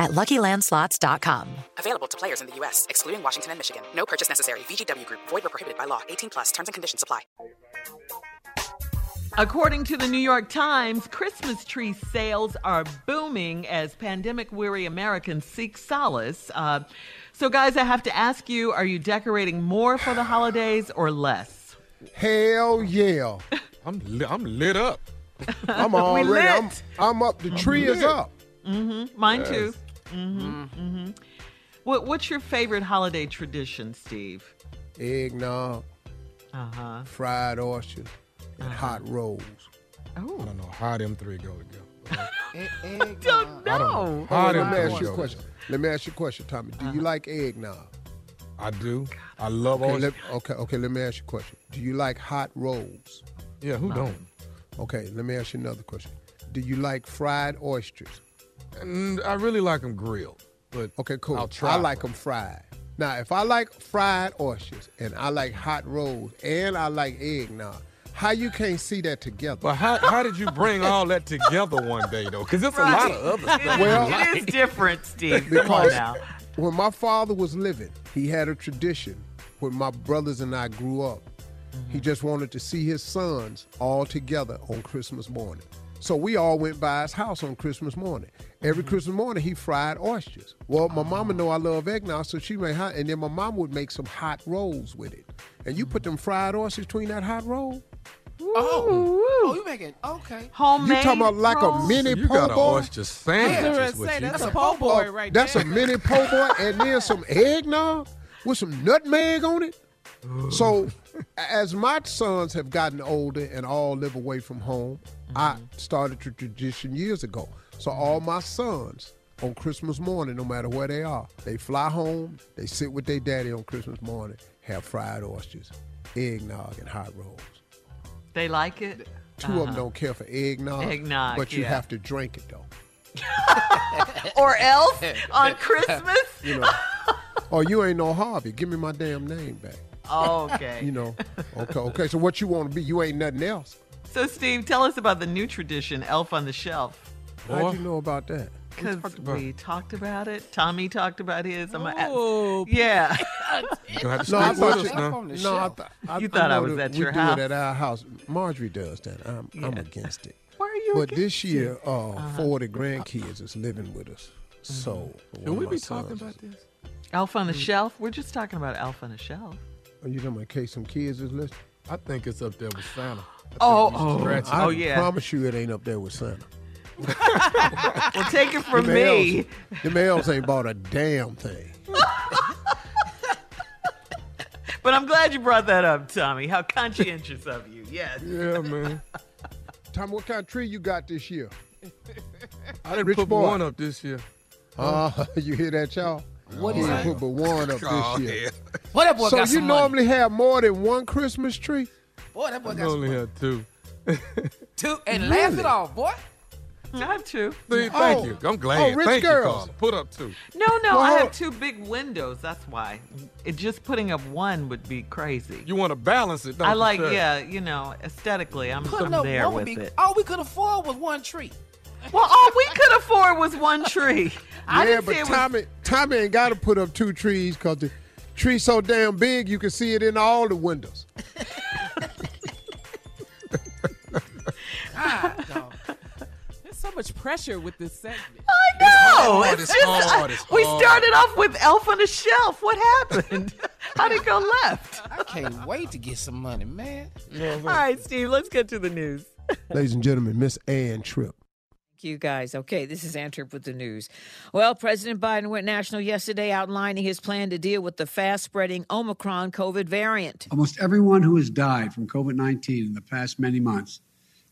at LuckyLandSlots.com. Available to players in the U.S., excluding Washington and Michigan. No purchase necessary. VGW Group. Void where prohibited by law. 18 plus. Terms and conditions apply. According to the New York Times, Christmas tree sales are booming as pandemic weary Americans seek solace. Uh, so, guys, I have to ask you are you decorating more for the holidays or less? Hell yeah. I'm, li- I'm lit up. I'm already. I'm, I'm up. The tree is up. Mm-hmm. Mine Yes. too. Mm-hmm. Mm-hmm. What, what's your favorite holiday tradition, Steve? Eggnog, Uh huh. fried oysters, and Uh-huh. hot rolls. I Oh, don't know how them three go together. don't I don't know. know. How let me three ask you a question. Let me ask you a question, Tommy. Do you like eggnog? I do. I love Okay, oysters. let, okay, okay. Let me ask you a question. Do you like hot rolls? Yeah, who don't? Okay, let me ask you another question. Do you like fried oysters? And I really like them grilled. But Okay, cool. I'll try. I like them fried. Now, if I like fried oysters and I like hot rolls and I like eggnog, how you can't see that together? But how, how did you bring all that together one day though? Because it's a lot of other stuff. you Well- it is different, Steve. Come on Because now. when my father was living, he had a tradition when my brothers and I grew up. Mm-hmm. He just wanted to see his sons all together on Christmas morning. So we all went by his house on Christmas morning. Every Mm-hmm. Christmas morning, he fried oysters. Well, my Oh. mama know I love eggnog, so she made hot, and then my mom would make some hot rolls with it. And you put them fried oysters between that hot roll. Oh, oh, you making okay? Homemade. You talking about like a mini you po' got an boy? oyster sandwich. Yeah, is what say you a po' boy right That's there. a mini po' boy, and then some eggnog with some nutmeg on it. So, as my sons have gotten older and all live away from home, I mm-hmm. started a tradition years ago. So all mm-hmm. my sons on Christmas morning, no matter where they are, they fly home, they sit with their daddy on Christmas morning, have fried oysters, eggnog, and hot rolls. They like it? 2 of them uh-huh. don't care for eggnog, Eggnog, but you yeah. have to drink it though. Or else on Christmas? You know, oh, you ain't no Harvey. Give me my damn name back. okay. You know, okay, okay. So what you want to be? You ain't nothing else. So, Steve, tell us about the new tradition, Elf on the Shelf. How'd you know about that? Because talked about we talked about it. Tommy talked about his. I'm a- Oh, yeah. You're have to No, I thought you, us Up now. on the no, I, shelf. th- I You I thought I know was that at we your do it at our house. Marjorie does that. I'm, I'm against it. Why are you? But against this year, it? uh, 40 grandkids is living with us. So, one Should we be talking about this? Elf on the Shelf. We're just talking about Elf on the Shelf. Are you talking about in case some kids is listening? I think it's up there with Santa. I think Oh, you oh, yeah. I Oh, promise you it ain't up there with Santa. Well, take it from Them me. elves- Them elves ain't bought a damn thing. But I'm glad you brought that up, Tommy. How conscientious of you. Yes. Yeah, man. Tommy, what kind of tree you got this year? I didn't Rich put boy. one up this year. Uh, you hear that, y'all? What He is ain't that? put but one up Oh, this year. Boy, that boy So got you some money. normally have more than one Christmas tree? Boy, that boy I got some only money. had two. Two, and laugh it off, boy. Not two. See, oh. thank Oh. you. I'm oh, glad. Oh, rich thank girls. you, Carla. Put up two. No, no, Well, I hold- have two big windows. That's why. It just putting up one would be crazy. You want to balance it, don't I you, like, Sherry? yeah, you know, aesthetically, I'm, Putting I'm up there one would with be. it. All we could afford was one tree. Well, all we could afford was one tree. I yeah, didn't but say it was Tommy, Tommy ain't got to put up two trees because the tree's so damn big you can see it in all the windows. Ah, dog. There's so much pressure with this segment. I know. hard, It's it's just- hard, it's we started off with Elf on the Shelf. What happened? How'd it go left? I can't wait to get some money, man. All right, Steve, let's get to the news. Ladies and gentlemen, Miss Ann Tripp. You guys. Okay, this is Ann Tripp with the news. Well, President Biden went national yesterday outlining his plan to deal with the fast spreading Omicron COVID variant. Almost everyone who has died from COVID 19 in the past many months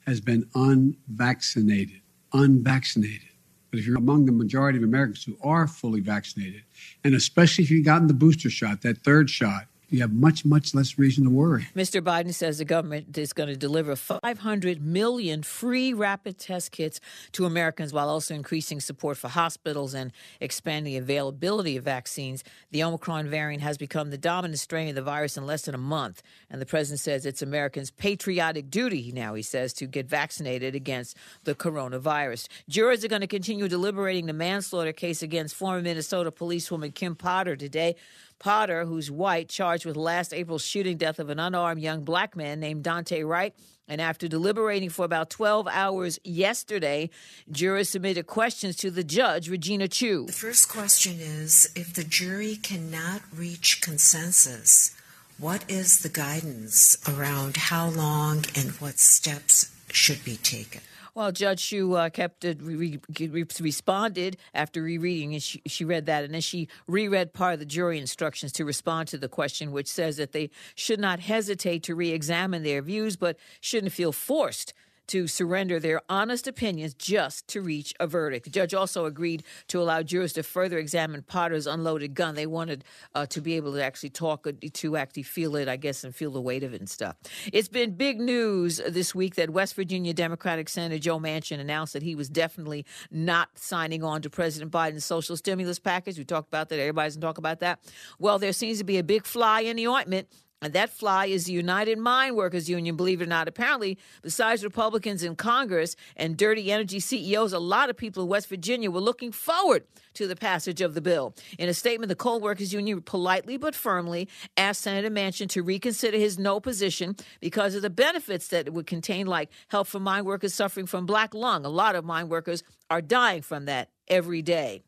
has been unvaccinated. Unvaccinated. But if you're among the majority of Americans who are fully vaccinated, and especially if you've gotten the booster shot, that third shot, you have much, much less reason to worry. Mr. Biden says the government is going to deliver 500 million free rapid test kits to Americans while also increasing support for hospitals and expanding the availability of vaccines. The Omicron variant has become the dominant strain of the virus in less than a month. And the president says it's Americans' patriotic duty now, he says, to get vaccinated against the coronavirus. Jurors are going to continue deliberating the manslaughter case against former Minnesota policewoman Kim Potter today. Potter, who's white, charged with last April's shooting death of an unarmed young black man named Daunte Wright. And after deliberating for about 12 hours yesterday, jurors submitted questions to the judge, Regina Chu. The first question is if the jury cannot reach consensus, what is the guidance around how long and what steps should be taken? Well, Judge Chu uh, kept it, re- re- responded after rereading, and she, she read that, and then she reread part of the jury instructions to respond to the question, which says that they should not hesitate to re-examine their views, but shouldn't feel forced to surrender their honest opinions just to reach a verdict. The judge also agreed to allow jurors to further examine Potter's unloaded gun. They wanted uh, to be able to actually talk, uh, to actually feel it, I guess, and feel the weight of it and stuff. It's been big news this week that West Virginia Democratic Senator Joe Manchin announced that he was definitely not signing on to President Biden's social stimulus package. We talked about that. Everybody's going to talk about that. Well, there seems to be a big fly in the ointment. And that fly is the United Mine Workers Union, believe it or not. Apparently, besides Republicans in Congress and dirty energy CEOs, a lot of people in West Virginia were looking forward to the passage of the bill. In a statement, the Coal Workers Union politely but firmly asked Senator Manchin to reconsider his no position because of the benefits that it would contain, like help for mine workers suffering from black lung. A lot of mine workers are dying from that every day.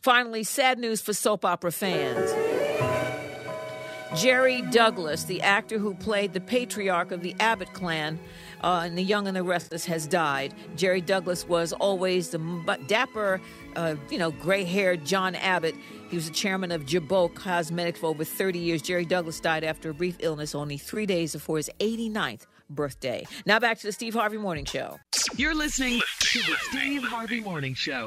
Finally, sad news for soap opera fans. Jerry Douglas, the actor who played the patriarch of the Abbott clan uh, in The Young and the Restless, has died. Jerry Douglas was always the dapper, uh, you know, gray haired John Abbott. He was the chairman of Jabot Cosmetics for over 30 years. Jerry Douglas died after a brief illness only three days before his 89th birthday. Now back to the Steve Harvey Morning Show. You're listening to the Steve Harvey Morning Show.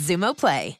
Xumo Play.